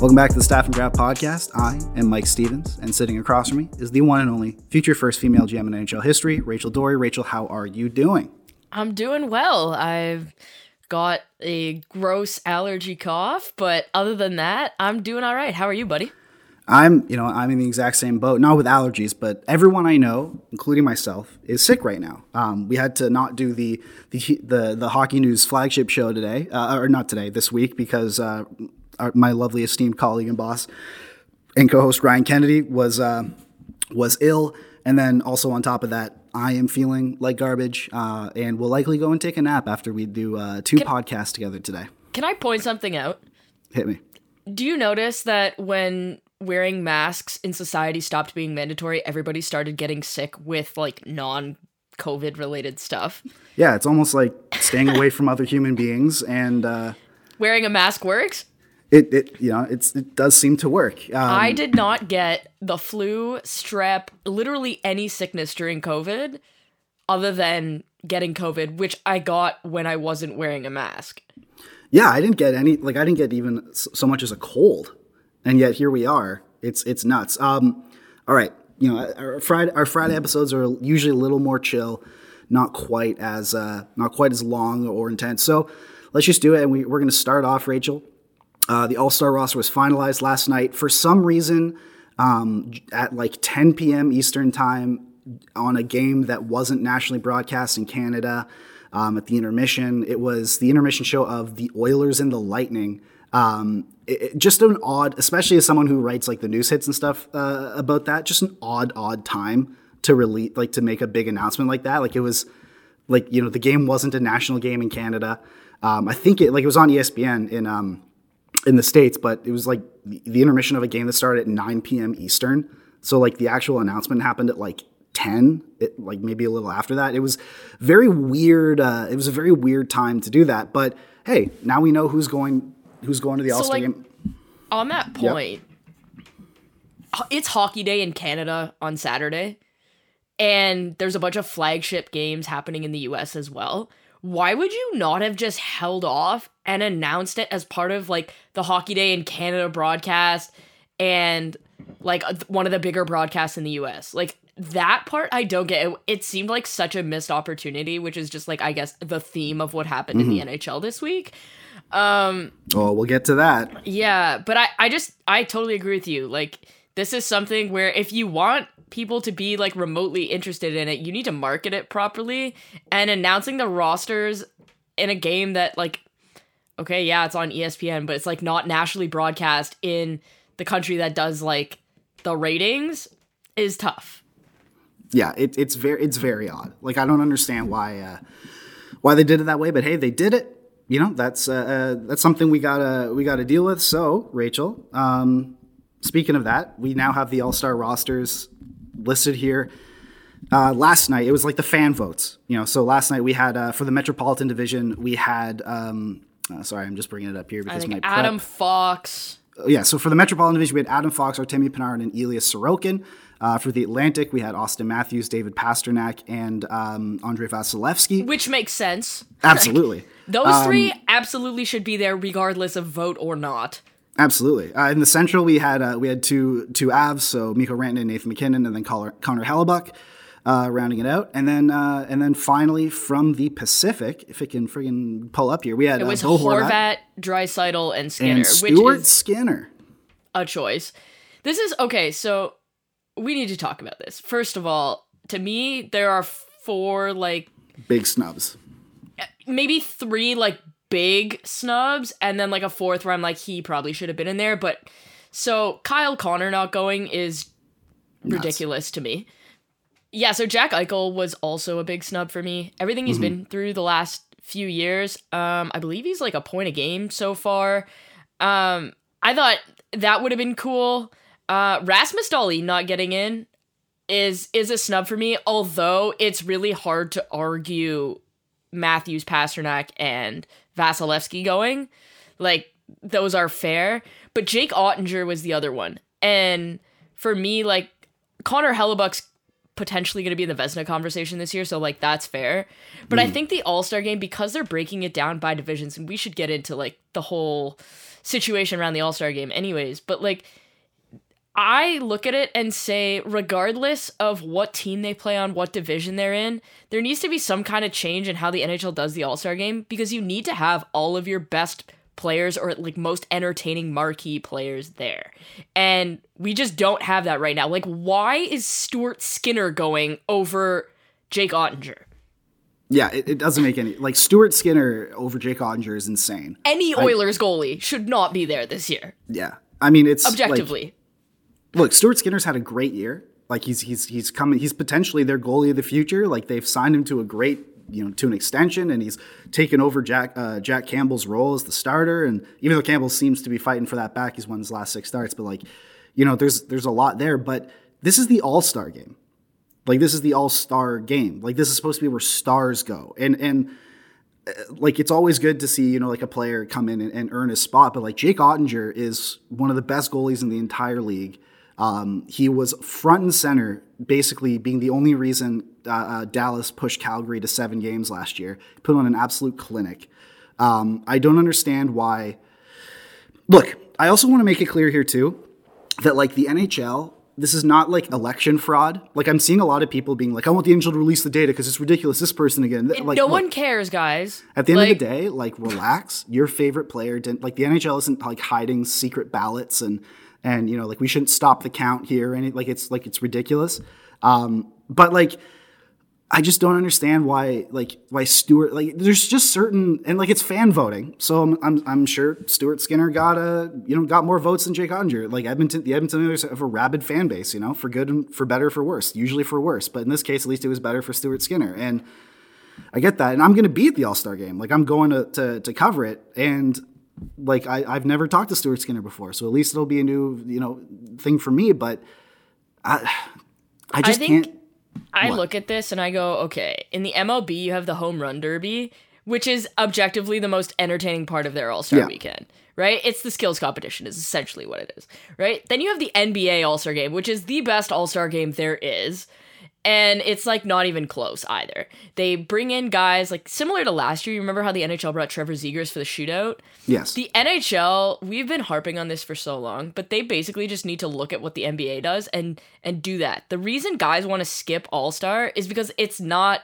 Welcome back to the Staff and Graph podcast. I am Mike Stevens, and sitting across from me is the one and only future first female GM in NHL history, Rachel Doerrie. Rachel, how are you doing? I'm doing well. I've got a gross allergy cough, but other than that, I'm doing all right. How are you, buddy? I'm, you know, I'm in the exact same boat. Not with allergies, but everyone I know, including myself, is sick right now. Um, we had to not do the the the, the hockey news flagship show today, uh, or not today, this week, because uh, our, my lovely esteemed colleague and boss and co-host Ryan Kennedy was uh, was ill, and then also on top of that, I am feeling like garbage, uh, and will likely go and take a nap after we do uh, two podcasts together today. Can I point something out? Hit me. Do you notice that when wearing masks in society stopped being mandatory, everybody started getting sick with like non COVID related stuff? Yeah, it's almost like staying away from other human beings and. Uh, Wearing a mask works? It, it you know it's it does seem to work. Um, I did not get the flu, strep, literally any sickness during COVID other than getting COVID, which I got when I wasn't wearing a mask. yeah, I didn't get any like I didn't get even so much as a cold, and yet here we are. It's it's nuts. Um, all right, you know our Friday our Friday episodes are usually a little more chill, not quite as uh, not quite as long or intense. So let's just do it, and we, we're going to start off, Rachel. Uh, the All Star roster was finalized last night. For some reason, um, at like 10 p.m. Eastern time, on a game that wasn't nationally broadcast in Canada, um, at the intermission, it was the intermission show of the Oilers and the Lightning. Um, it, it- just an odd, especially as someone who writes like the news hits and stuff uh, about that. Just an odd, odd time to release, like to make a big announcement like that. Like it was like you know the game wasn't a national game in Canada. Um, I think it like it was on ESPN in um, in the states, but it was like the, intermission of a game that started at 9 p.m. Eastern. So like the actual announcement happened at like 10, it, like maybe a little after that. It was very weird. Uh, it was a very weird time to do that. But hey, now we know who's going who's going to the All Star like, game. On that point, ho- it's hockey day in Canada on Saturday, and there's a bunch of flagship games happening in the US as well. Why would you not have just held off and announced it as part of like the hockey day in Canada broadcast and like one of the bigger broadcasts in the US? Like that part I don't get. It, it seemed like such a missed opportunity, which is just like I guess the theme of what happened in the NHL this week. Um Oh, we'll get to that. Yeah, but I, I just I totally agree with you. Like this is something where if you want people to be like remotely interested in it, you need to market it properly. And announcing the rosters in a game that like okay, yeah, it's on ESPN, but it's like not nationally broadcast in the country that does like the ratings is tough. yeah, it, it's very it's very odd. Like I don't understand why uh, why they did it that way, but hey, they did it. You know, that's uh, uh, that's something we gotta we gotta deal with. So, Rachel, um, speaking of that, we now have the All Star rosters listed here. Uh, last night it was like the fan votes. You know, so last night we had uh, for the Metropolitan Division we had. Um, uh, sorry, I'm just bringing it up here because my prep- Adam Fox. yeah, so for the Metropolitan Division, we had Adam Fox, Artemi Panarin, and Ilya Sorokin. Uh, for the Atlantic, we had Auston Matthews, David Pastrnak, and um, Andrei Vasilevskiy. Which makes sense. Absolutely. Those three absolutely should be there regardless of vote or not. Absolutely. Uh, in the Central, we had uh, we had two two Avs, so Mikko Rantanen, and Nathan MacKinnon, and then Connor, Connor Hellebuyck, uh, rounding it out. And then uh, and then finally from the Pacific, if it can friggin' pull up here, we had It was uh, Bo Horvat Draisaitl, and Skinner, and which Stuart is Skinner. a choice. This is okay, so we need to talk about this. First of all, to me, there are four like Big snubs. maybe three like big snubs, and then like a fourth where I'm like, he probably should have been in there. But so Kyle Connor not going is ridiculous to me. Yeah, so Jack Eichel was also a big snub for me. Everything he's Mm-hmm. been through the last few years, um, I believe he's like a point a game so far. Um, I thought that would have been cool. Uh, Rasmus Dahlin not getting in is is a snub for me. Although it's really hard to argue Matthews, Pastrnak, and Vasilevskiy going. Like those are fair, but Jake Oettinger was the other one, and for me, like Connor Hellebuyck's potentially going to be in the Vezina conversation this year, so like that's fair. But I hmm. think the All Star game because they're breaking it down by divisions, and we should get into like the whole situation around the All Star game, anyways. But like. I look at it and say, regardless of what team they play on, what division they're in, there needs to be some kind of change in how the NHL does the All Star game because you need to have all of your best players or like most entertaining marquee players there. And we just don't have that right now. Like, why is Stuart Skinner going over Jake Oettinger? Yeah, it, it doesn't make any like Stuart Skinner over Jake Oettinger is insane. Any Oilers goalie should not be there this year, Yeah, I mean it's like- objectively. Look, Stuart Skinner's had a great year. Like he's he's he's coming. He's potentially their goalie of the future. Like they've signed him to a great you know to an extension, and he's taken over Jack uh, Jack Campbell's role as the starter. And even though Campbell seems to be fighting for that back, he's won his last six starts. But like, you know, there's there's a lot there. But this is the All Star game. Like this is the All Star game. Like this is supposed to be where stars go. And and uh, like it's always good to see you know like a player come in and, and earn his spot. But like Jake Oettinger is one of the best goalies in the entire league. Um, he was front and center, basically being the only reason uh, uh, Dallas pushed Calgary to seven games last year. Put on an absolute clinic. Um, I don't understand why. Look, I also want to make it clear here too that like the NHL, this is not like election fraud. Like I'm seeing a lot of people being like, I want the NHL to release the data because it's ridiculous. This person again. Like, no look, one cares, guys. at the end Like, of the day, like relax. Your favorite player didn't like the NHL isn't like hiding secret ballots and and you know like we shouldn't stop the count here and it, like it's like it's ridiculous. Um, but like I just don't understand why like why Stuart like there's just certain and like it's fan voting. So I'm I'm, I'm sure Stuart Skinner got a you know got more votes than Jake Oettinger. Like Edmonton the Edmonton Oilers have a rabid fan base, you know, for good and for better for worse, usually for worse. But in this case, at least it was better for Stuart Skinner. And I get that, and I'm going to be at the All Star game. Like I'm going to, to to cover it, and like I, I've never talked to Stuart Skinner before, so at least it'll be a new you know thing for me. But I I just think- can't. I What? look at this and I go, okay, in the MLB, you have the home run derby, which is objectively the most entertaining part of their All Star Yeah. weekend, right? It's the skills competition, is essentially what it is, right? Then you have the NBA All Star game, which is the best All Star game there is. And it's like not even close either. They bring in guys like similar to last year. You remember how the NHL brought Trevor Zegras for the shootout? Yes, The NHL, we've been harping on this for so long, but they basically just need to look at what the NBA does and and do that. The reason guys want to skip All-Star is because it's not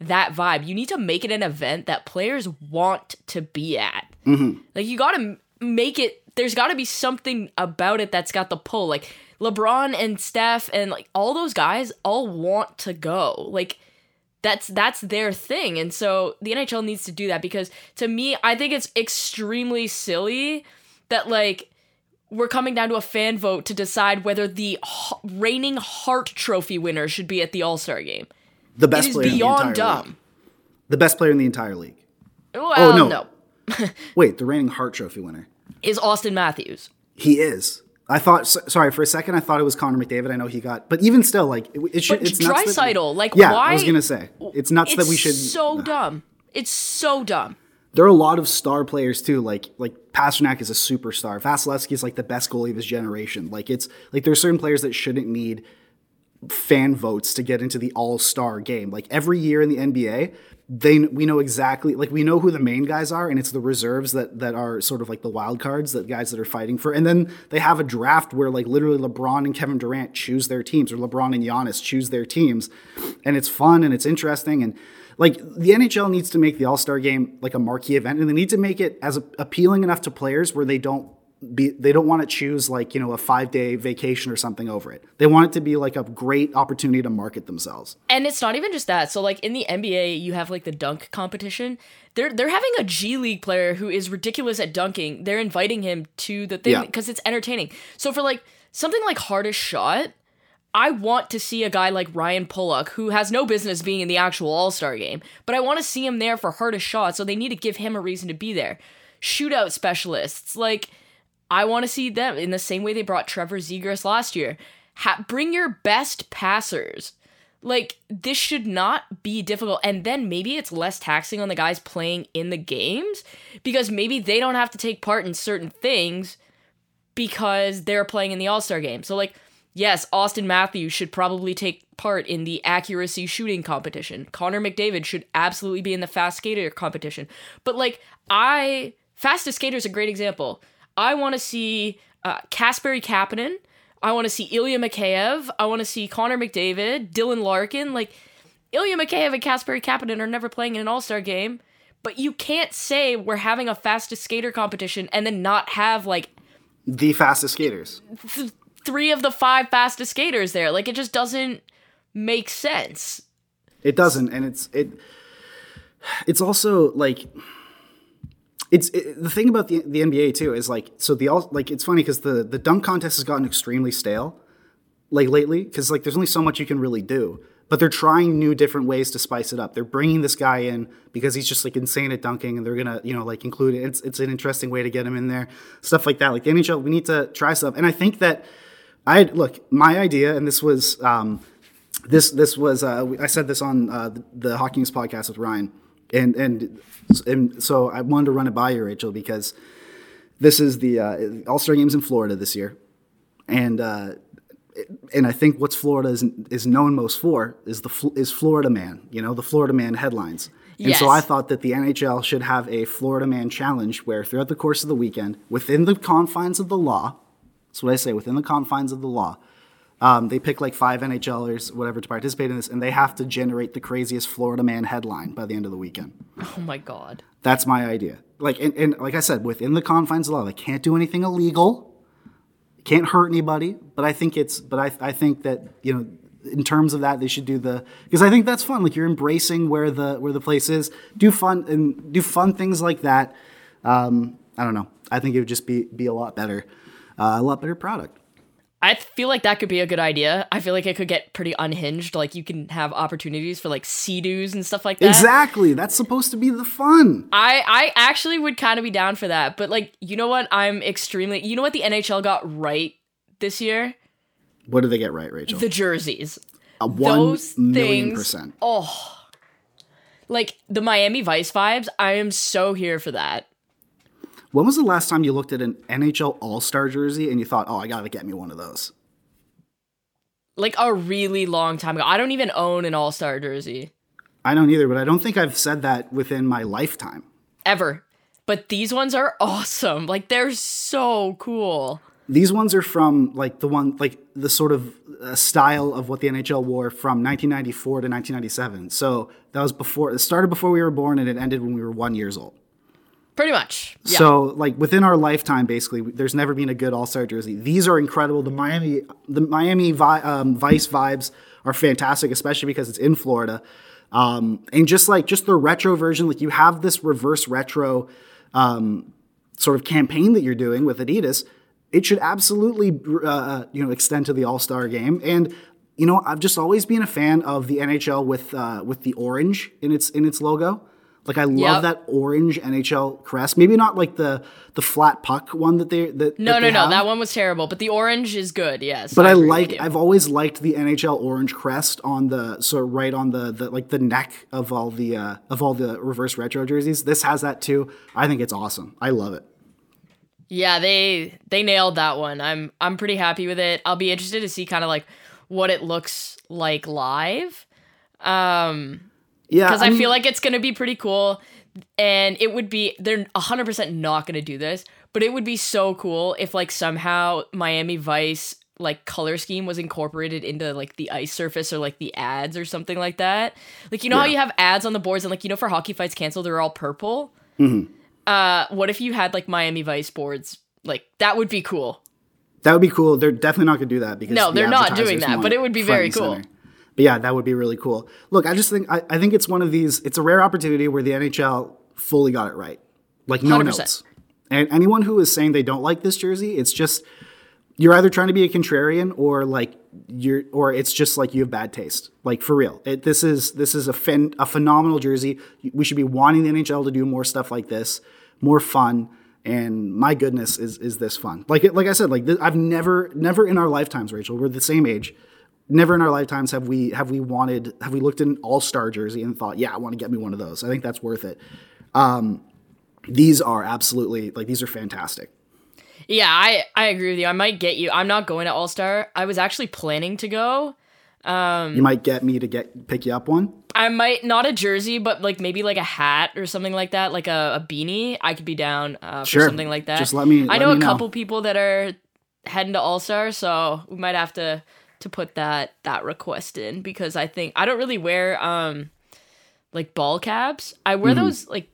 that vibe. You need to make it an event that players want to be at. Mm-hmm. Like you got to make it there's got to be something about it that's got the pull. Like LeBron and Steph and like all those guys all want to go. Like that's that's their thing and so the nhl needs to do that because to me i think it's extremely silly that like we're coming down to a fan vote to decide whether the reigning hart trophy winner should be at the all-star game the best player in the entire dumb league. The best player in the entire league. well oh, no. no. Wait, the reigning Hart Trophy winner. is auston matthews He is. I thought. Sorry, for a second, I thought it was Connor McDavid. I know he got, but even still, like it, it should. But it's that- like, yeah, why- I was gonna say it's nuts that we It's should. so dumb it's so dumb there are a lot of star players too. Like like Pastrnak is a superstar. Vasilevskiy is like the best goalie of his generation. Like it's like there's certain players that shouldn't need fan votes to get into the All Star game. Like every year in the NBA, they we know exactly like we know who the main guys are, and it's the reserves that that are sort of like the wild cards, that guys that are fighting for. And then they have a draft where like literally LeBron and Kevin Durant choose their teams, or LeBron and Giannis choose their teams, and it's fun and it's interesting and. Like the NHL needs to make the All Star Game like a marquee event, and they need to make it as appealing enough to players where they don't be they don't want to choose like you know a five day vacation or something over it. They want it to be like a great opportunity to market themselves. And it's not even just that. So like in the NBA, you have like the dunk competition. They're they're having a G League player who is ridiculous at dunking. They're inviting him to the thing Yeah. because it's entertaining. So for like something like hardest shot, I want to see a guy like Ryan Pulock, who has no business being in the actual All Star game, but I want to see him there for hardest shot, so they need to give him a reason to be there. Shootout specialists, like, I want to see them in the same way they brought Trevor Zegras last year. Ha- bring your best passers. Like, this should not be difficult. And then maybe it's less taxing on the guys playing in the games because maybe they don't have to take part in certain things because they're playing in the All Star game. So, like, yes, Auston Matthews should probably take part in the accuracy shooting competition. Connor McDavid should absolutely be in the fast skater competition. But, like, I. Fastest skater is a great example. I want to see uh, Kasperi Kapanen. I want to see Ilya Mikheyev. I want to see Connor McDavid, Dylan Larkin. Like, Ilya Mikheyev and Kasperi Kapanen are never playing in an All Star game. But you can't say we're having a fastest skater competition and then not have like The fastest skaters. th- three of the five fastest skaters there. Like it just doesn't make sense. It doesn't, and it's it. It's also like it's it, the thing about the the NBA too is like so the all like it's funny because the the dunk contest has gotten extremely stale like lately because like there's only so much you can really do. But they're trying new different ways to spice it up. They're bringing this guy in because he's just like insane at dunking, and they're gonna you know like include it. It's it's an interesting way to get him in there, stuff like that. Like the NHL, we need to try stuff, and I think that I look my idea, and this was. um this this was uh, I said this on uh, the Hockey News podcast with Ryan, and and and so I wanted to run it by you, Rachel, because this is the uh, All Star Games in Florida this year, and uh, and I think what's Florida is is known most for is the is Florida Man, you know, the Florida Man headlines. And so I thought that the NHL should have a Florida Man challenge where throughout the course of the weekend, within the confines of the law, that's what I say, within the confines of the law, um, they pick like five NHLers, whatever, to participate in this, and they have to generate the craziest Florida Man headline by the end of the weekend. Oh my god. That's my idea. Like, and, and like I said, within the confines of law, they can't do anything illegal, can't hurt anybody. But I think it's, but I, I think that you know, in terms of that, they should do the because I think that's fun. Like you're embracing where the where the place is. Do fun and do fun things like that. Um, I don't know. I think it would just be be a lot better, uh, a lot better product. I feel like that could be a good idea. I feel like it could get pretty unhinged. Like you can have opportunities for like sea-doos and stuff like that. Exactly. That's supposed to be the fun. I I actually would kind of be down for that. But like, you know what? I'm extremely You know what the NHL got right this year? What did they get right, Rachel? The jerseys. A one Those million things. percent. Oh. Like the Miami Vice vibes, I am so here for that. When was the last time you looked at an NHL All Star jersey and you thought, "Oh, I gotta get me one of those"? Like a really long time ago. I don't even own an All-Star jersey I don't either, but I don't think I've said that within my lifetime. ever. But these ones are awesome. Like they're so cool. These ones are from like the one, like the sort of uh, style of what the NHL wore from 1994 to 1997. So that was before it started before we were born and it ended when we were one years old. Pretty much. Yeah. So like within our lifetime, basically, there's never been a good All Star jersey. These are incredible. The Miami, the Miami Vi- um, Vice vibes are fantastic, especially because it's in Florida. Um, and just like just the retro version, like you have this reverse retro um, sort of campaign that you're doing with Adidas. It should absolutely uh, you know extend to the All Star game. And you know I've just always been a fan of the NHL with uh, with the orange in its in its logo. Like I love Yep. that orange NHL crest. Maybe not like the the flat puck one that they that no, that no, they no. have. That one was terrible, but the orange is good. Yes. But I, with like. I've always liked the NHL orange crest on the so right on the, the like the neck of all the uh, of all the reverse retro jerseys. This has that too. I think it's awesome. I love it. Yeah, they they nailed that one. I'm I'm pretty happy with it. I'll be interested to see kind of like what it looks like live. Um Yeah, because I, mean, feel like it's gonna be pretty cool, and it would be they're hundred percent not gonna do this, but it would be so cool if like somehow Miami Vice like color scheme was incorporated into like the ice surface or like the ads or something like that. Like you know how you have ads on the boards and like you know for hockey fights canceled they're all purple. Mm-hmm. Uh, what if you had like Miami Vice boards? Like that would be cool. that would be cool. They're definitely not going to do that because No, the they're not doing that, but it would be very cool. center. But yeah, that would be really cool. Look, I just think I, I think it's one of these. It's a rare opportunity where the NHL fully got it right, like no one 100%. else. And anyone who is saying they don't like this jersey, it's just you're either trying to be a contrarian or like you're or it's just like you have bad taste. Like for real. It, this is this is a a phenomenal jersey. We should be wanting the NHL to do more stuff like this, more fun. And my goodness, is is this fun? Like like I said, like th- I've never never in our lifetimes, Rachel, we're the same age. Never in our lifetimes have we have we wanted have we looked at an all star jersey and thought, yeah, I want to get me one of those. I think that's worth it. Um, these are absolutely like these are fantastic. Yeah, I I agree with you. I might get you. I'm not going to All Star. I was actually planning to go. Um, You might get me to get pick you up one. I might not a jersey, but like maybe like a hat or something like that, like a, a beanie. I could be down uh, for Sure. something like that. Just let me- I let know me a know. couple people that are heading to All Star, so we might have to to put that that request in because I think I don't really wear um like ball caps. I wear Mm-hmm. those like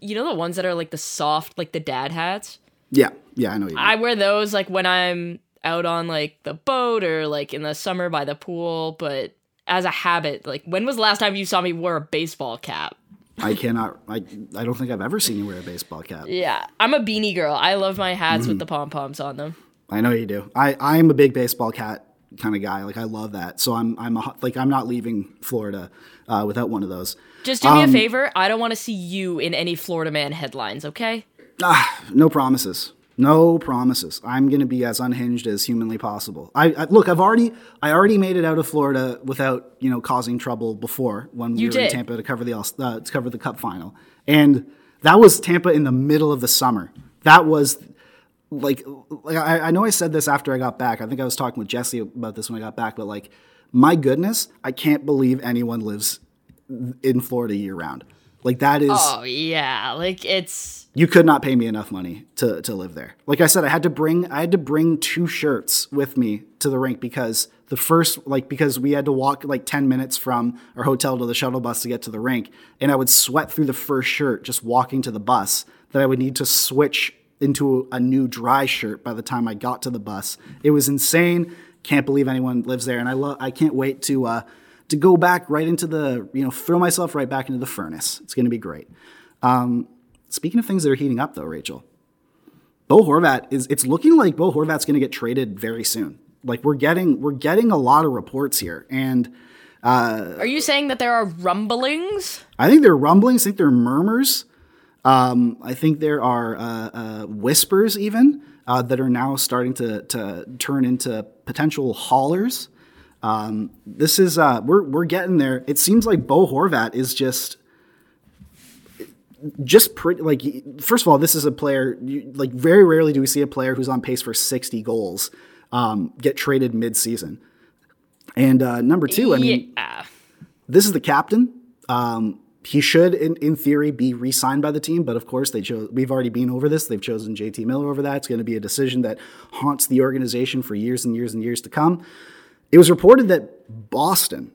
you know the ones that are like the soft like the dad hats. Yeah, yeah, I know you. I wear those like when I'm out on like the boat or like in the summer by the pool, but as a habit, like when was the last time you saw me wear a baseball cap? I cannot. I I don't think I've ever seen you wear a baseball cap. Yeah, I'm a beanie girl. I love my hats Mm-hmm. with the pom poms on them. I know you do. I I'm a big baseball cat kind of guy. Like I love that. So I'm I'm a, like I'm not leaving Florida uh, without one of those. Just do me Um, a favor. I don't want to see you in any Florida Man headlines, okay? No promises. No promises. I'm going to be as unhinged as humanly possible. I, I look. I've already I already made it out of Florida without you know causing trouble before when we You were in did. Tampa to cover the uh, to cover the Cup final, and that was Tampa in the middle of the summer. That was like, like I, I know I said this after I got back. I think I was talking with Jesse about this when I got back, but like, my goodness, I can't believe anyone lives in Florida year round. Like that is Oh yeah, like it's you could not pay me enough money to, to live there. Like I said, I had to bring I had to bring two shirts with me to the rink because the first like because we had to walk like 10 minutes from our hotel to the shuttle bus to get to the rink and I would sweat through the first shirt just walking to the bus that I would need to switch into a new dry shirt by the time I got to the bus. It was insane. Can't believe anyone lives there and I love I can't wait to uh to go back right into the, you know, throw myself right back into the furnace. It's going to be great. Speaking of things that are heating up, though, Rachel, Bo Horvat is. It's looking like Bo Horvat's going to get traded very soon. Like we're getting we're getting a lot of reports here, and Are you saying that there are rumblings? I think there are rumblings. I think there are murmurs. Um, I think there are uh, uh, whispers even uh, that are now starting to to turn into potential haulers. Um, this is uh, we're we're getting there. It seems like Bo Horvat is just just pretty like first of all this is a player you, like very rarely do we see a player who's on pace for 60 goals um, get traded mid-season and uh, number two i mean yeah. this is the captain. Um, he should, in, in theory, be re-signed by the team, but of course they chose. We've already been over this. They've chosen JT Miller over that. It's going to be a decision that haunts the organization for years and years and years to come. It was reported that Boston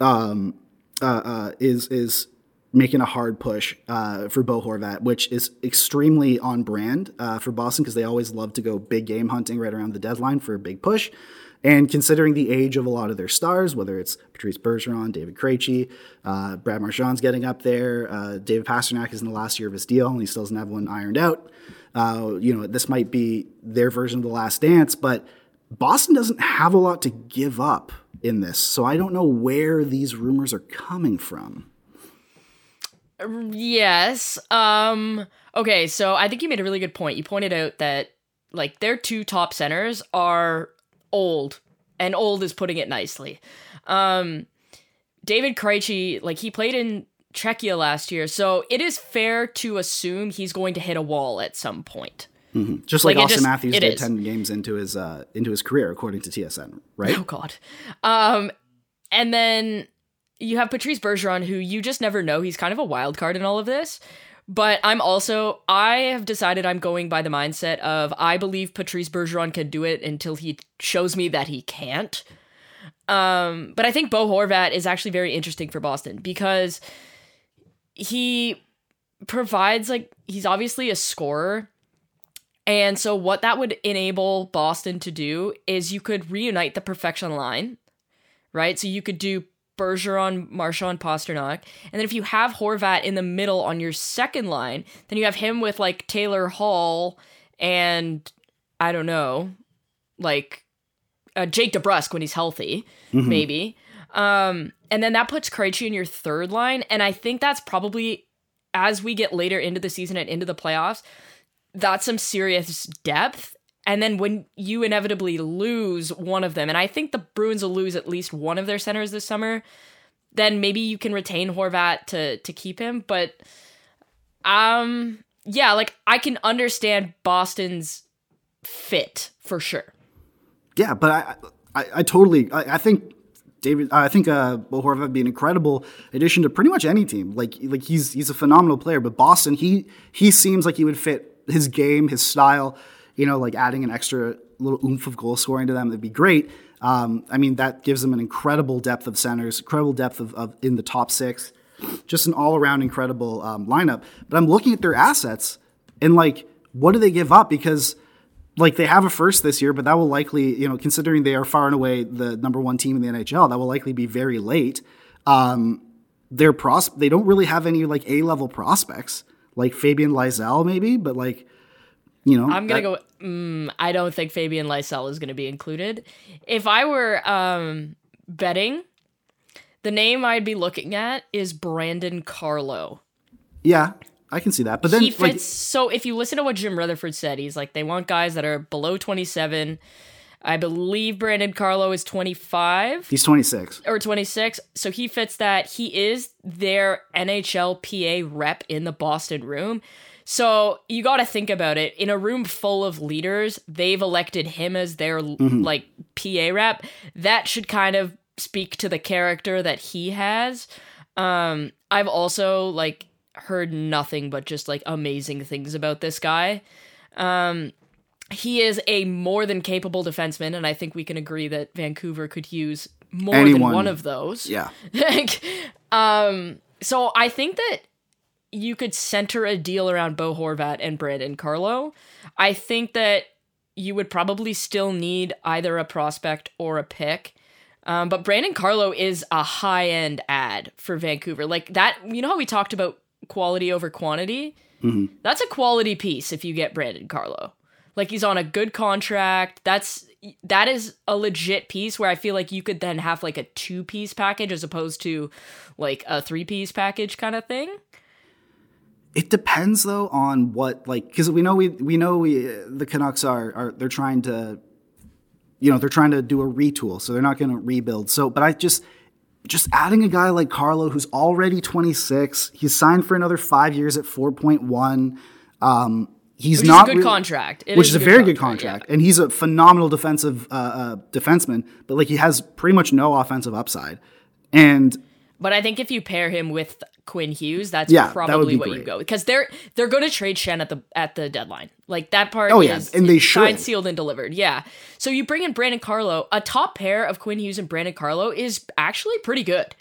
um, uh, uh, is is making a hard push uh, for Bo Horvat, which is extremely on brand uh, for Boston because they always love to go big game hunting right around the deadline for a big push. And considering the age of a lot of their stars, whether it's Patrice Bergeron, David Krejci, uh, Brad Marchand's getting up there, uh, David Pastrnak is in the last year of his deal and he still doesn't have one ironed out. Uh, you know, this might be their version of the last dance, but Boston doesn't have a lot to give up in this. So I don't know where these rumors are coming from. Yes. Um okay, so I think you made a really good point. You pointed out that like their two top centers are old, and old is putting it nicely. Um David Krejci, like he played in Czechia last year, so it is fair to assume he's going to hit a wall at some point. Just like, Like, Austin just- Matthews did is. ten games into his uh, into his career, according to TSN, right? Oh god. Um and then you have Patrice Bergeron who you just never know. He's kind of a wild card in all of this. But I'm also I have decided I'm going by the mindset of I believe Patrice Bergeron can do it until he shows me that he can't. Um but I think Bo Horvat is actually very interesting for Boston because he provides like he's obviously a scorer and so what that would enable Boston to do is you could reunite the perfection line, right? So you could do Bergeron, Marchand, Pastrnak, and then if you have Horvat in the middle on your second line, then you have him with like Taylor Hall and I don't know, like uh, Jake DeBrusk when he's healthy, maybe. Um, and then that puts Krejci in your third line, and I think that's probably as we get later into the season and into the playoffs, that's some serious depth. And then when you inevitably lose one of them, and I think the Bruins will lose at least one of their centers this summer, then maybe you can retain Horvat to to keep him. But um yeah, like I can understand Boston's fit for sure. Yeah, but I, I, I totally, I, I think David, I think uh, Horvat would be an incredible addition to pretty much any team. Like, like he's he's a phenomenal player. But Boston, he he seems like he would fit his game, his style. You know, like adding an extra little oomph of goal scoring to them, that'd be great. Um, I mean, that gives them an incredible depth of centers, incredible depth of, of in the top six, just an all around incredible um, lineup. But I'm looking at their assets and like, what do they give up? Because like they have a first this year, but that will likely, you know, considering they are far and away the number one team in the NHL, that will likely be very late. Um, their pros, they don't really have any like A level prospects, like Fabian Lysell maybe, but like, you know, I'm gonna that- go. Mm, I don't think Fabian Lysell is gonna be included. If I were um, betting, the name I'd be looking at is Brandon Carlo. Yeah, I can see that. But then, he fits. like, so if you listen to what Jim Rutherford said, he's like they want guys that are below 27. I believe Brandon Carlo is 25 he's 26. or 26. So he fits that. He is their NHL PA rep in the Boston room. So you got to think about it. In a room full of leaders, they've elected him as their like PA rep. That should kind of speak to the character that he has. Um, I've also like heard nothing but just like amazing things about this guy. Um, he is a more than capable defenseman, and I think we can agree that Vancouver could use more Anyone. than one of those. Yeah. Like, um, so I think that you could center a deal around Bo Horvat and Brandon Carlo. I think that you would probably still need either a prospect or a pick. Um, but Brandon Carlo is a high end ad for Vancouver. Like that, you know how we talked about quality over quantity? That's a quality piece if you get Brandon Carlo. Like he's on a good contract. That's that is a legit piece where I feel like you could then have like a two piece package as opposed to like a three piece package kind of thing. It depends though on what like because we know we we know we the Canucks are are they're trying to you know they're trying to do a retool so they're not going to rebuild. So but I just just adding a guy like Carlo who's already 26 he's signed for another five years at 4.1 um, he's Which is a not good really- contract. It which is is a very good contract, contract and he's a phenomenal defensive uh, uh, defenseman but like he has pretty much no offensive upside. And But I think if you pair him with Quinn Hughes, that's Yeah, that probably be what you go because they're they're going to trade Schenn at the at the deadline. Like that part. Oh, yeah, is and they signed, should. sealed, and delivered. Yeah. So you bring in Brandon Carlo. A top pair of Quinn Hughes and Brandon Carlo is actually pretty good.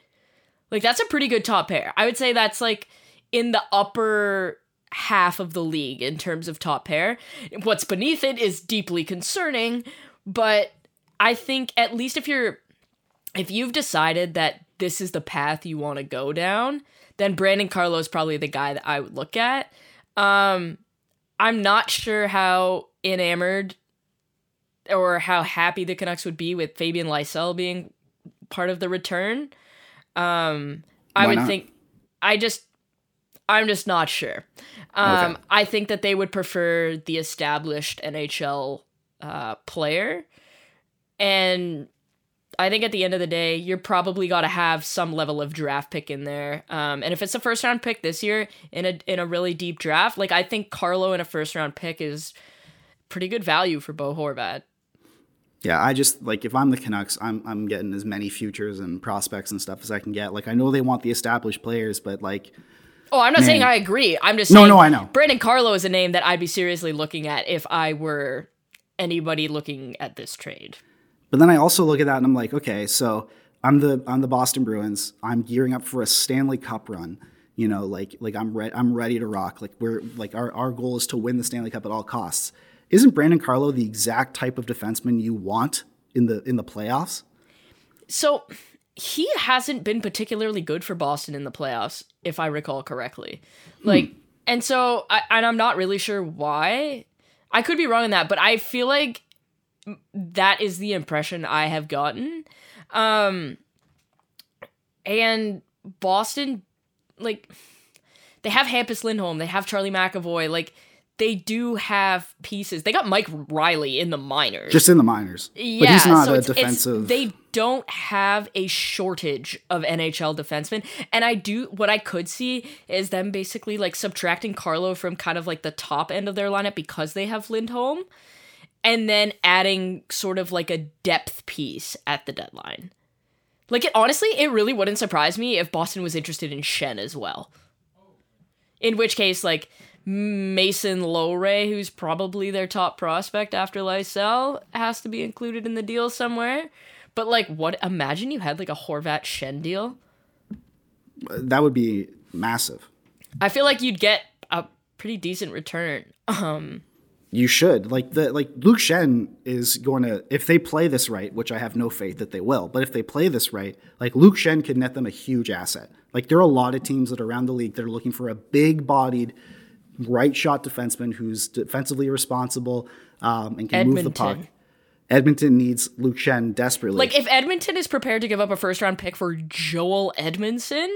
Like that's a pretty good top pair. I would say that's like in the upper half of the league in terms of top pair. What's beneath it is deeply concerning, but I think at least if you're if you've decided that this is the path you want to go down, then Brandon Carlo is probably the guy that I would look at. Um, I'm not sure how enamored or how happy the Canucks would be with Fabian Lysell being part of the return. Um, I would think, I just, I'm just not sure. Um, Okay. I think that they would prefer the established NHL uh, player. And I think at the end of the day, you're probably got to have some level of draft pick in there. Um, and if it's a first round pick this year in a in a really deep draft, like I think Carlo in a first round pick is pretty good value for Bo Horvat. Yeah, I just like if I'm the Canucks, I'm I'm getting as many futures and prospects and stuff as I can get. Like I know they want the established players, but like Oh, I'm not Man. saying I agree. I'm just No, no, I know. Brandon Carlo is a name that I'd be seriously looking at if I were anybody looking at this trade. But then I also look at that and I'm like, okay, so I'm the I'm the Boston Bruins. I'm gearing up for a Stanley Cup run. You know, like like I'm ready I'm ready to rock. Like we're like our, our goal is to win the Stanley Cup at all costs. Isn't Brandon Carlo the exact type of defenseman you want in the in the playoffs? So he hasn't been particularly good for Boston in the playoffs, if I recall correctly. Hmm. Like, and so, I, and I'm not really sure why. I could be wrong in that, but I feel like that is the impression I have gotten. Um, and Boston, like, they have Hampus Lindholm, they have Charlie McAvoy, like, they do have pieces. They got Mike Reilly in the minors. Just in the minors. Yeah, but he's not so a it's- it's- defensive. they don't have a shortage of NHL defensemen, and I do. What I could see is them basically like subtracting Carlo from kind of like the top end of their lineup because they have Lindholm, and then adding sort of like a depth piece at the deadline. Like it honestly, it really wouldn't surprise me if Boston was interested in Schenn as well. In which case, like Mason Lohrei, who's probably their top prospect after Lysell, has to be included in the deal somewhere. But like, what? Imagine you had like a Horvat Schenn deal. that would be massive. I feel like you'd get a pretty decent return. Um, You should like the like Luke Schenn is going to if they play this right, which I have no faith that they will. But if they play this right, like Luke Schenn could net them a huge asset. Like there are a lot of teams that are around the league that are looking for a big-bodied, right shot defenseman who's defensively responsible um, and can move the puck. Edmonton. Edmonton needs Luke Schenn desperately. like, if Edmonton is prepared to give up a first round pick for Joel Edmundson,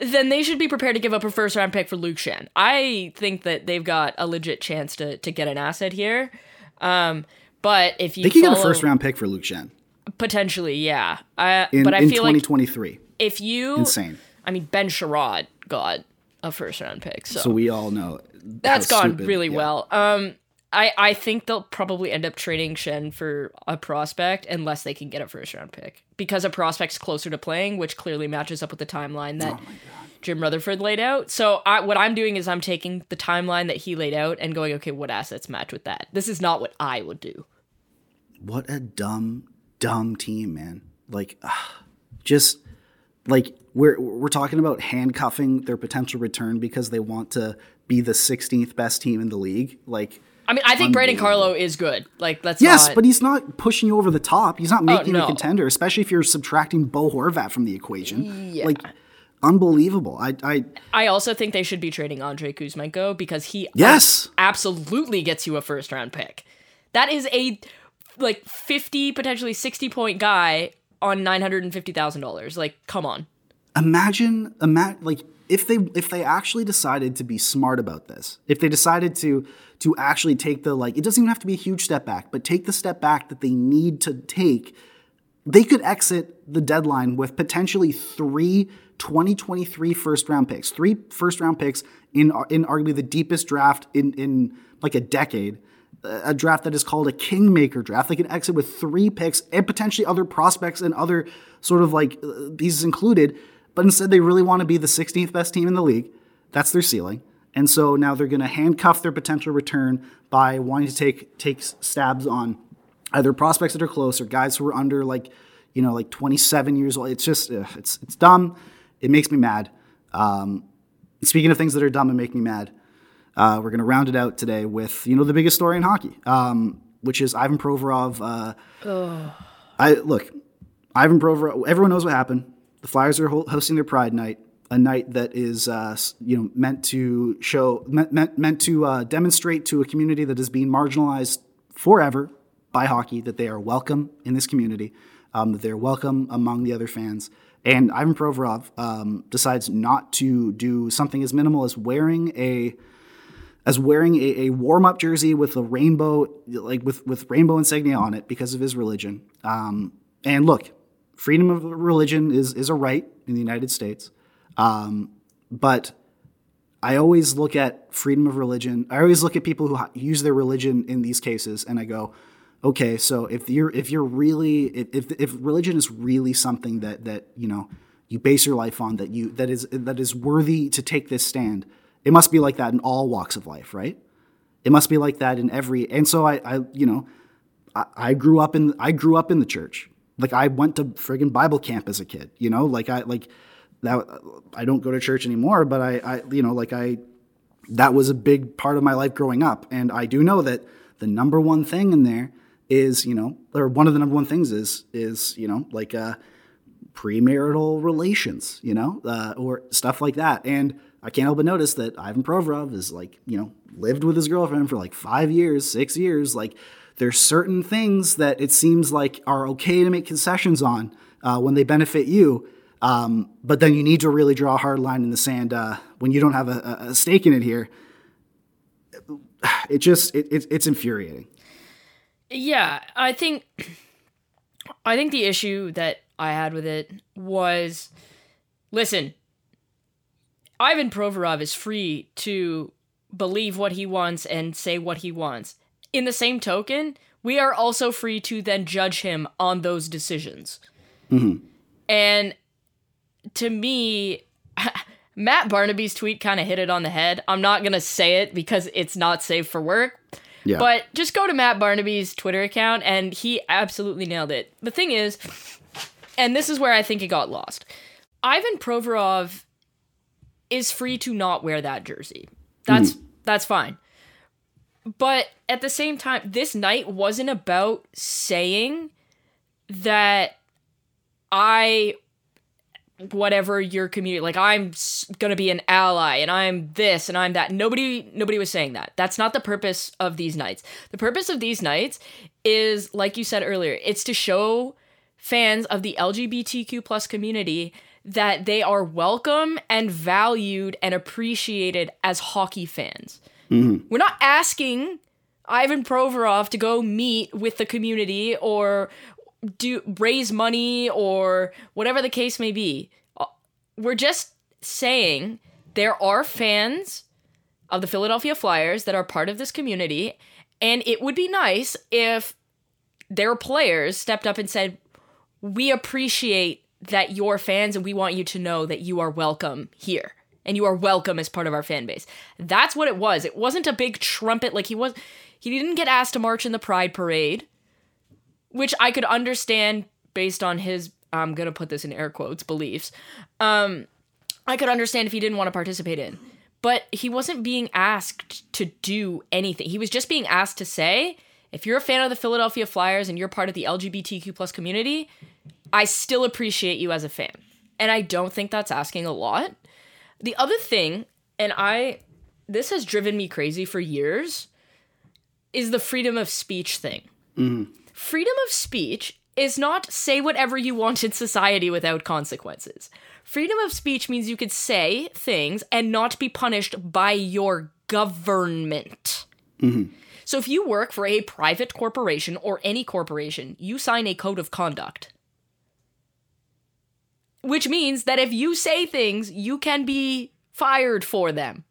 then they should be prepared to give up a first round pick for Luke Schenn. I think that they've got a legit chance to to get an asset here. Um, but if you they could get a first round pick for Luke Schenn potentially, yeah. I, in, but I in feel like 2023. if you Insane. I mean, Ben Chiarot got a first round pick, so, So we all know that's gone stupid- really yeah. well. Um, I I think they'll probably end up trading Schenn for a prospect unless they can get a first round pick because a prospect's closer to playing, which clearly matches up with the timeline Oh that Jim Rutherford laid out. So I, what I'm doing is I'm taking the timeline that he laid out and going, okay, what assets match with that? This is not what I would do. what a dumb, dumb team, man. Like, ah, just like we're we're talking about handcuffing their potential return because they want to be the 16th best team in the league. Like, I mean, I think Brandon Carlo is good. Like, let's yes, not, but he's not pushing you over the top. He's not oh, making you no. a contender, especially if you're subtracting Bo Horvat from the equation. Yeah. Like, unbelievable. I, I I also think they should be trading Andrei Kuzmenko because he Yes. absolutely gets you a first round pick. That is a like 50 potentially 60 point guy on $950,000. Like come on. imagine ima- like if they if they actually decided to be smart about this if they decided to to actually take the like it doesn't even have to be a huge step back but take the step back that they need to take they could exit the deadline with potentially three 2023 first round picks three first round picks in in arguably the deepest draft in in like a decade a draft that is called a kingmaker draft. They can exit with three picks and potentially other prospects and other sort of like uh, pieces included. But instead, they really want to be the 16th best team in the league. That's their ceiling. And so now they're going to handcuff their potential return by wanting to take take stabs on either prospects that are close or guys who are under like you know like 27 years old. It's just ugh, it's it's dumb. It makes me mad. Um, speaking of things that are dumb and make me mad, uh, we're going to round it out today with you know the biggest story in hockey, um, which is Ivan Provorov. Uh, I look, Ivan Provorov. Everyone knows what happened. The Flyers are hosting their Pride Night, a night that is uh, you know meant to show meant meant, meant to uh, demonstrate to a community that is being marginalized forever by hockey that they are welcome in this community, um, that they're welcome among the other fans. And Ivan Provorov um, decides not to do something as minimal as wearing a as wearing a, a warm up jersey with a rainbow, like with, with rainbow insignia on it because of his religion. Um, and look, freedom of religion is, is a right in the United States. Um, but I always look at freedom of religion. I always look at people who use their religion in these cases, and I go, okay, so if you're if you're really if if, religion is really something that that you know you base your life on that you that is that is worthy to take this stand, it must be like that in all walks of life, right? It must be like that in every. And so I, I you know, I, I grew up in I grew up in the church. Like I went to friggin' Bible camp as a kid. You know, like I like that. I don't go to church anymore, but I, I you know, like I that was a big part of my life growing up. And I do know that the number one thing in there is, you know, or one of the number one things is, is, you know, like uh, premarital relations, you know, uh, or stuff like that. And I can't help but notice that Ivan Provorov is like, you know, lived with his girlfriend for like five years, six years. Like, there's certain things that it seems like are okay to make concessions on uh, when they benefit you. Um, but then you need to really draw a hard line in the sand uh, when you don't have a, a, stake in it here. It just it, it, it's infuriating. Yeah, I think I think the issue that I had with it was listen, Ivan Provorov is free to believe what he wants and say what he wants. In the same token, we are also free to then judge him on those decisions. Mm-hmm. And to me, Matt Barnaby's tweet kind of hit it on the head. I'm not going to say it because it's not safe for work. Yeah. But just go to Matt Barnaby's Twitter account and he absolutely nailed it. The thing is, and this is where I think it got lost. Ivan Provorov is free to not wear that jersey. That's mm. that's fine. But at the same time, this night wasn't about saying that I whatever your community like i'm going to be an ally and i'm this and i'm that. Nobody nobody was saying that. That's not the purpose of these nights. The purpose of these nights is like you said earlier it's to show fans of the lgbtq plus community that they are welcome and valued and appreciated as hockey fans mm-hmm. we're not asking Ivan Provorov to go meet with the community or do raise money or whatever the case may be. Uh, we're just saying there are fans of the Philadelphia Flyers that are part of this community, and it would be nice if their players stepped up and said, "We appreciate that you're fans, and we want you to know that you are welcome here." And you are welcome as part of our fan base. That's what it was. It wasn't a big trumpet like he was. He didn't get asked to march in the Pride Parade which I could understand based on his I'm gonna put this in air quotes beliefs. Um, I could understand if he didn't want to participate in, but he wasn't being asked to do anything. He was just being asked to say, if you're a fan of the Philadelphia Flyers and you're part of the LGBTQ plus community, I still appreciate you as a fan, and I don't think that's asking a lot. The other thing, and I, this has driven me crazy for years, is the freedom of speech thing. Mm-hmm freedom of speech is not say whatever you want in society without consequences. Freedom of speech means you could say things and not be punished by your government. Mm-hmm. So if you work for a private corporation or any corporation, you sign a code of conduct. Which means that if you say things, you can be fired for them.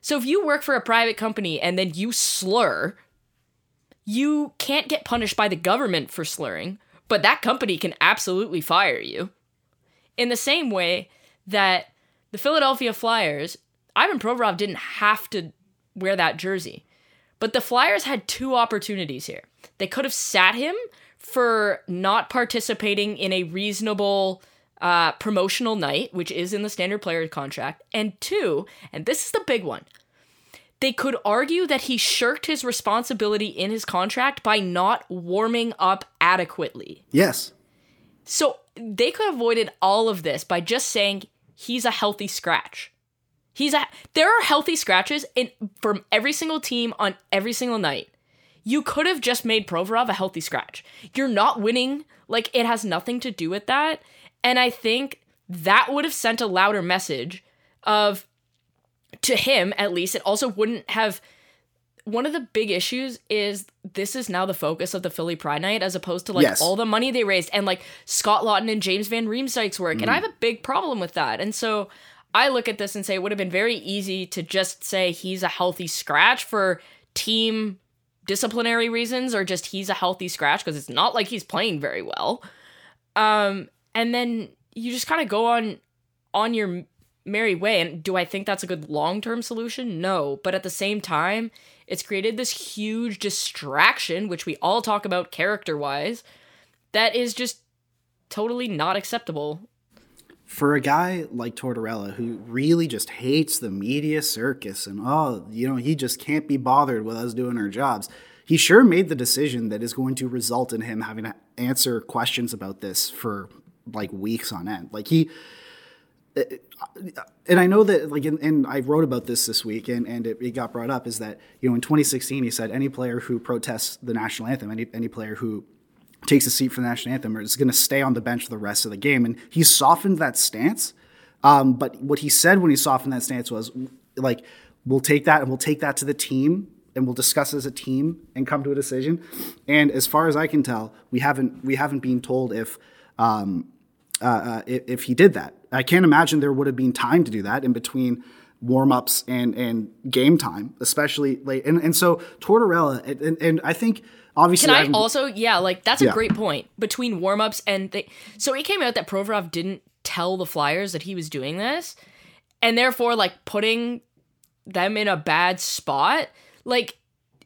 So if you work for a private company and then you slur, you can't get punished by the government for slurring, but that company can absolutely fire you. In the same way that the Philadelphia Flyers, Ivan Provorov didn't have to wear that jersey. But the Flyers had two opportunities here. They could have sat him for not participating in a reasonable uh, promotional night, which is in the standard player contract. And two, and this is the big one, they could argue that he shirked his responsibility in his contract by not warming up adequately. Yes. So they could have avoided all of this by just saying he's a healthy scratch. He's a there are healthy scratches in from every single team on every single night. You could have just made Provorov a healthy scratch. You're not winning, like it has nothing to do with that. And I think that would have sent a louder message of to him at least it also wouldn't have one of the big issues is this is now the focus of the Philly Pride Night as opposed to like yes. all the money they raised and like Scott Laughton and James Van Riemsdyk's work. Mm. And I mm. have a big problem with that. And so I look at this and say it would have been very easy to just say he's a healthy scratch for team disciplinary reasons or just he's a healthy scratch because it's not like he's playing very well. Um, and then you just kind of go on on your merry way. And do I think that's a good long term solution? No. But at the same time, it's created this huge distraction, which we all talk about character wise, that is just totally not acceptable. For a guy like Tortorella, who really just hates the media circus and, oh, you know, he just can't be bothered with us doing our jobs, he sure made the decision that is going to result in him having to answer questions about this for like weeks on end. Like, he and I know that like, and, and I wrote about this this week, and and it, it, got brought up is that you know in 2016 he said any player who protests the national anthem, any any player who takes a seat for the national anthem is going to stay on the bench for the rest of the game, and he softened that stance. Um, but what he said when he softened that stance was like, we'll take that and we'll take that to the team and we'll discuss as a team and come to a decision. And as far as I can tell, we haven't we haven't been told if um, uh, uh, if, if he did that. I can't imagine there would have been time to do that in between warm ups and and game time, especially late. And and so Tortorella and, and, and I think obviously. Can I also yeah like that's a yeah. great point between warm ups and. So it came out that Provorov didn't tell the Flyers that he was doing this, and therefore like putting them in a bad spot. Like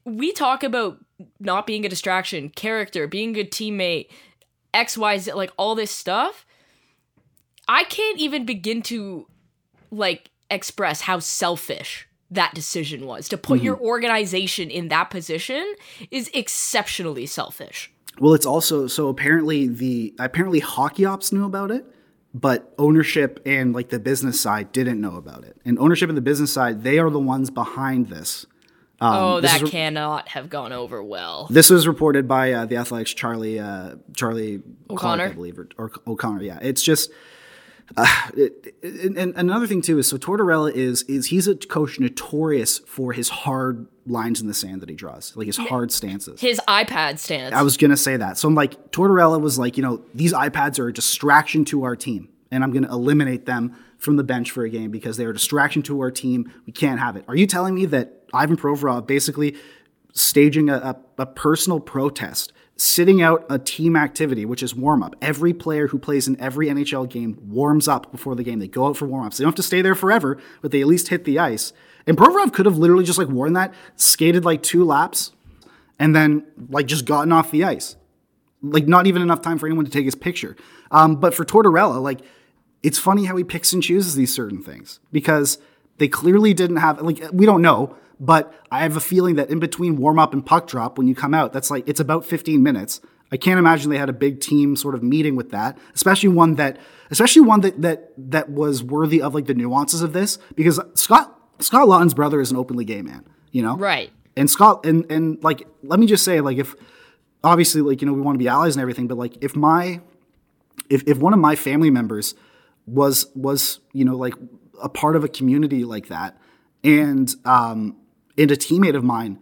we talk about not being a distraction, character, being a good teammate, X, Y, Z, like all this stuff. I can't even begin to like express how selfish that decision was. To put mm-hmm. your organization in that position is exceptionally selfish. Well, it's also so apparently the apparently hockey ops knew about it, but ownership and like the business side didn't know about it. And ownership and the business side, they are the ones behind this. Um, oh, that re- cannot have gone over well. This was reported by uh, the Athletic's Charlie uh, Charlie O'Connor, Clark, I believe, or, or O'Connor. Yeah, it's just uh, it, it, and another thing too is so Tortorella is is he's a coach notorious for his hard lines in the sand that he draws, like his hard stances. His iPad stance. I was gonna say that. So I'm like Tortorella was like, you know, these iPads are a distraction to our team, and I'm gonna eliminate them from the bench for a game because they're a distraction to our team. We can't have it. Are you telling me that Ivan Provorov basically staging a, a, a personal protest sitting out a team activity, which is warm up. Every player who plays in every NHL game warms up before the game. They go out for warm ups. They don't have to stay there forever, but they at least hit the ice. And Provorov could have literally just like worn that, skated like two laps, and then like just gotten off the ice. Like not even enough time for anyone to take his picture. Um, but for Tortorella, like it's funny how he picks and chooses these certain things because they clearly didn't have like we don't know but I have a feeling that in between warm up and puck drop, when you come out, that's like it's about 15 minutes. I can't imagine they had a big team sort of meeting with that, especially one that, especially one that that that was worthy of like the nuances of this, because Scott Scott Laughton's brother is an openly gay man, you know, right? And Scott and and like let me just say, like if obviously like you know we want to be allies and everything, but like if my if if one of my family members was was you know like a part of a community like that, and um and a teammate of mine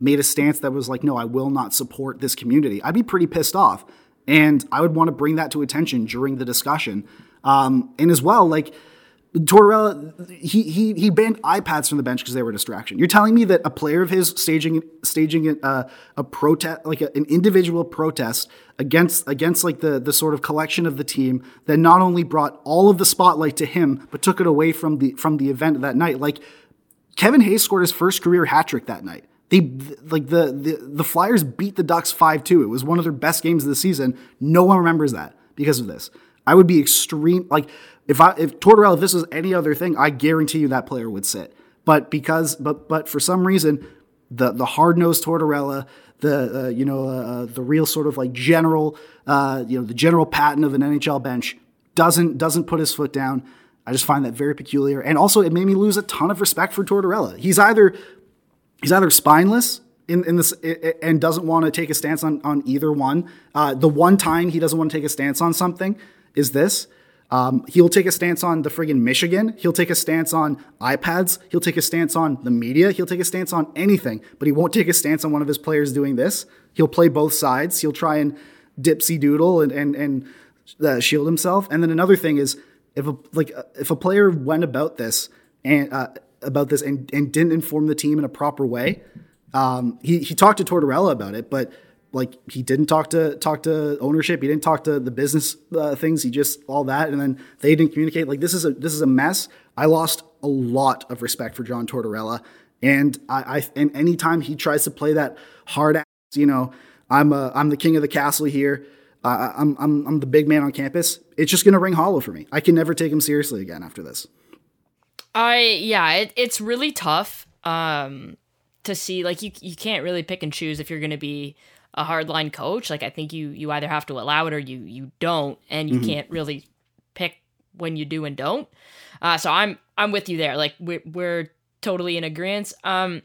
made a stance that was like, no, I will not support this community, I'd be pretty pissed off. And I would want to bring that to attention during the discussion. Um, and as well, like Tortorella, he, he, he banned iPads from the bench because they were a distraction. You're telling me that a player of his staging staging a, a protest, like a, an individual protest against against like the the sort of collection of the team that not only brought all of the spotlight to him but took it away from the from the event that night. Like Kevin Hayes scored his first career hat trick that night. They like the, the the Flyers beat the Ducks 5-2. It was one of their best games of the season. No one remembers that because of this. I would be extreme like if I if Tortorella if this was any other thing, I guarantee you that player would sit. But because but but for some reason the the hard nosed Tortorella, the uh, you know uh, uh, the real sort of like general uh, you know the general pattern of an NHL bench doesn't doesn't put his foot down. I just find that very peculiar. And also, it made me lose a ton of respect for Tortorella. He's either he's either spineless in, in this and doesn't want to take a stance on, on either one. Uh, the one time he doesn't want to take a stance on something is this. Um, he'll take a stance on the friggin' Michigan. He'll take a stance on iPads. He'll take a stance on the media. He'll take a stance on anything, but he won't take a stance on one of his players doing this. He'll play both sides. He'll try and dipsy doodle and and and uh, shield himself. And then another thing is if a like uh, if a player went about this and uh, about this and, and didn't inform the team in a proper way, um, he he talked to Tortorella about it, but like he didn't talk to talk to ownership. He didn't talk to the business uh, things. He just all that, and then they didn't communicate. Like this is a this is a mess. I lost a lot of respect for John Tortorella, and I, I and anytime he tries to play that hard ass, you know, I'm a, I'm the king of the castle here. I'm, I'm, I'm the big man on campus. It's just going to ring hollow for me. I can never take him seriously again after this. I yeah, it, it's really tough um, to see. Like you, you can't really pick and choose if you're going to be a hardline coach. Like I think you you either have to allow it or you you don't, and you mm-hmm. can't really pick when you do and don't. Uh, so I'm I'm with you there. Like we're we're totally in agreement. Um,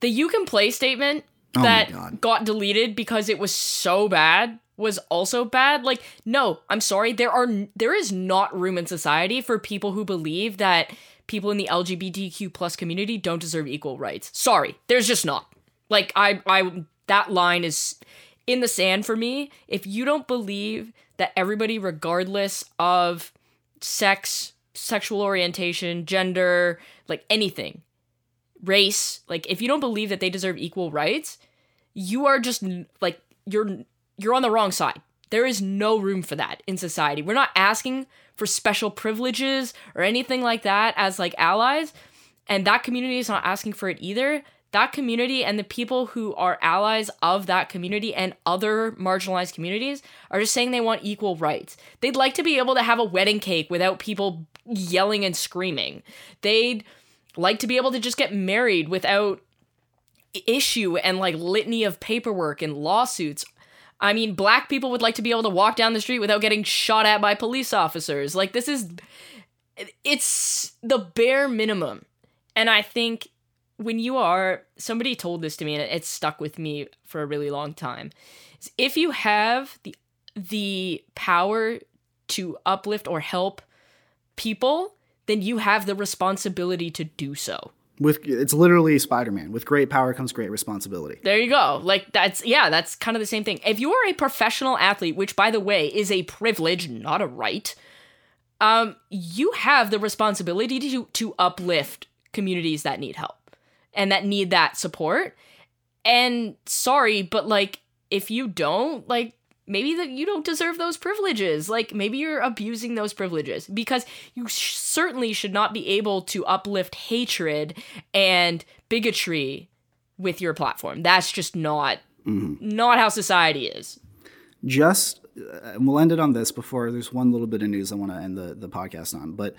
the you can play statement Oh that got deleted because it was so bad was also bad. Like, no, I'm sorry. There are there is not room in society for people who believe that people in the LGBTQ plus community don't deserve equal rights. Sorry, there's just not. Like, I I that line is in the sand for me. If you don't believe that everybody, regardless of sex, sexual orientation, gender, like anything, race, like if you don't believe that they deserve equal rights, you are just like you're you're on the wrong side. There is no room for that in society. We're not asking for special privileges or anything like that as like allies, and that community is not asking for it either. That community and the people who are allies of that community and other marginalized communities are just saying they want equal rights. They'd like to be able to have a wedding cake without people yelling and screaming. They'd like to be able to just get married without issue and like litany of paperwork and lawsuits. I mean, black people would like to be able to walk down the street without getting shot at by police officers. Like this is it's the bare minimum. And I think when you are somebody told this to me and it, it stuck with me for a really long time. If you have the the power to uplift or help people, then you have the responsibility to do so. With it's literally Spider-Man. With great power comes great responsibility. There you go. Like that's yeah, that's kind of the same thing. If you are a professional athlete, which by the way is a privilege, not a right, um, you have the responsibility to to uplift communities that need help and that need that support. And sorry, but like if you don't, like maybe that you don't deserve those privileges. Like maybe you're abusing those privileges because you sh- certainly should not be able to uplift hatred and bigotry with your platform. That's just not not how society is. just uh, and we'll end it on this before there's one little bit of news I want to end the, the podcast on, but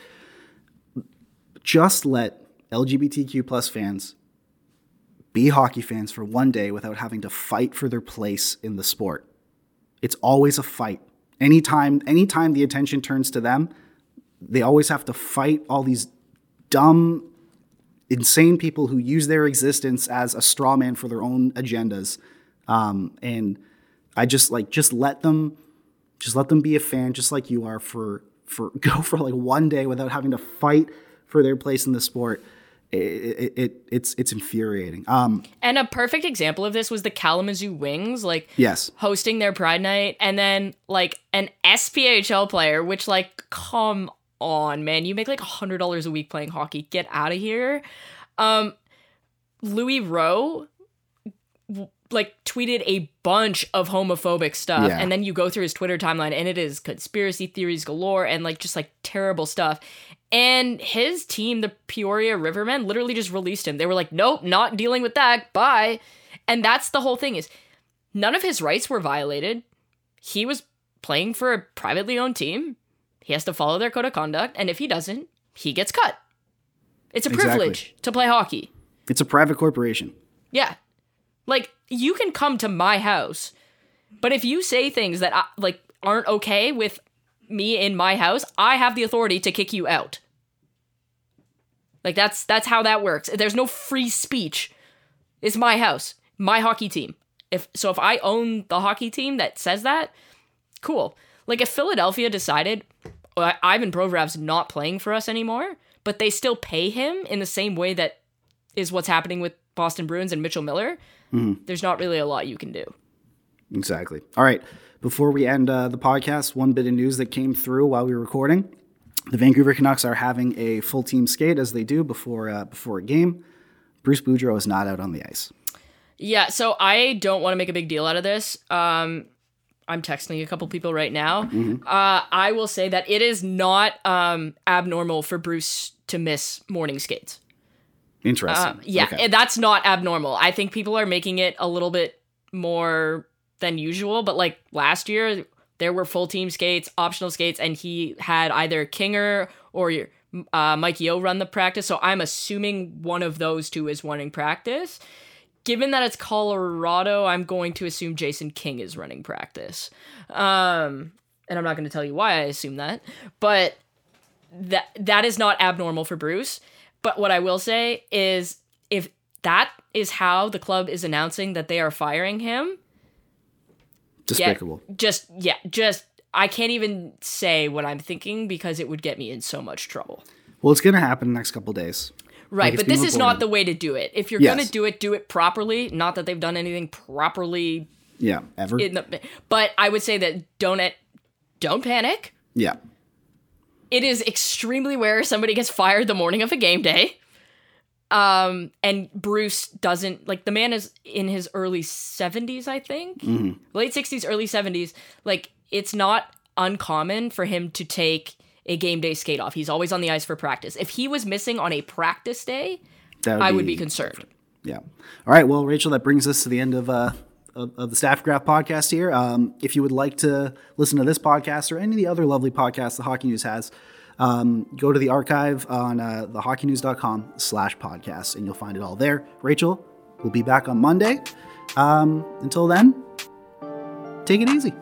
just let LGBTQ plus fans be hockey fans for one day without having to fight for their place in the sport. It's always a fight. Anytime anytime the attention turns to them, they always have to fight all these dumb insane people who use their existence as a straw man for their own agendas. Um, and I just like just let them just let them be a fan just like you are for for go for like one day without having to fight for their place in the sport. It, it, it it's it's infuriating. Um, And a perfect example of this was the Kalamazoo Wings, like yes, hosting their Pride Night, and then like an SPHL player, which like, come on, man, you make like a hundred dollars a week playing hockey. Get out of here. Um, Louis Rowe like tweeted a bunch of homophobic stuff Yeah. and then you go through his twitter timeline and it is conspiracy theories galore and like just like terrible stuff and his team the peoria rivermen literally just released him. They were like nope not dealing with that. Bye. And that's the whole thing is none of his rights were violated. He was playing for a privately owned team. He has to follow their code of conduct. And if he doesn't he gets cut. It's a Exactly. privilege to play hockey. It's a private corporation. yeah. Like you can come to my house, but if you say things that I, like aren't okay with me in my house, I have the authority to kick you out. Like that's that's how that works. There's no free speech. It's my house, my hockey team. If so if I own the hockey team that says that, cool. Like if Philadelphia decided "Uh, Ivan Provorov's not playing for us anymore, but they still pay him in the same way that is what's happening with Boston Bruins and Mitchell Miller, there's not really a lot you can do. Exactly. All right. Before we end uh, the podcast, one bit of news that came through while we were recording: the Vancouver Canucks are having a full team skate as they do before uh, before a game. Bruce Boudreau is not out on the ice. Yeah, so I don't want to make a big deal out of this. Um, I'm texting a couple people right now. Uh, I will say that it is not um, abnormal for Bruce to miss morning skates. Interesting. Um, yeah, Okay. that's not abnormal. I think people are making it a little bit more than usual, but like last year, there were full team skates, optional skates, and he had either Kinger or uh, Mike Yeo run the practice. So I'm assuming one of those two is running practice. Given that it's Colorado, I'm going to assume Jason King is running practice. Um, and I'm not going to tell you why I assume that, but that that is not abnormal for Bruce. But what I will say is if that is how the club is announcing that they are firing him, Despicable. just yeah, just I can't even say what I'm thinking because it would get me in so much trouble. Well, it's going to happen in the next couple days. Right, it's but this is not the way to do it. If you're Yes. going to do it, do it properly. Not that they've done anything properly Yeah, ever. the but I would say that don't don't panic. yeah. It is extremely rare somebody gets fired the morning of a game day. Um, and Bruce doesn't like the man is in his early 70s, I think. Late 60s, early 70s. Like it's not uncommon for him to take a game day skate off. He's always on the ice for practice. If he was missing on a practice day, That I would be concerned. Yeah. All right. Well, Rachel, that brings us to the end of uh, of, of the Staff Graph podcast here. Um, if you would like to listen to this podcast or any of the other lovely podcasts the Hockey News has, um, go to the archive on uh, thehockeynews.com slash podcast, and you'll find it all there. Rachel, we'll be back on Monday. Um, until then, take it easy.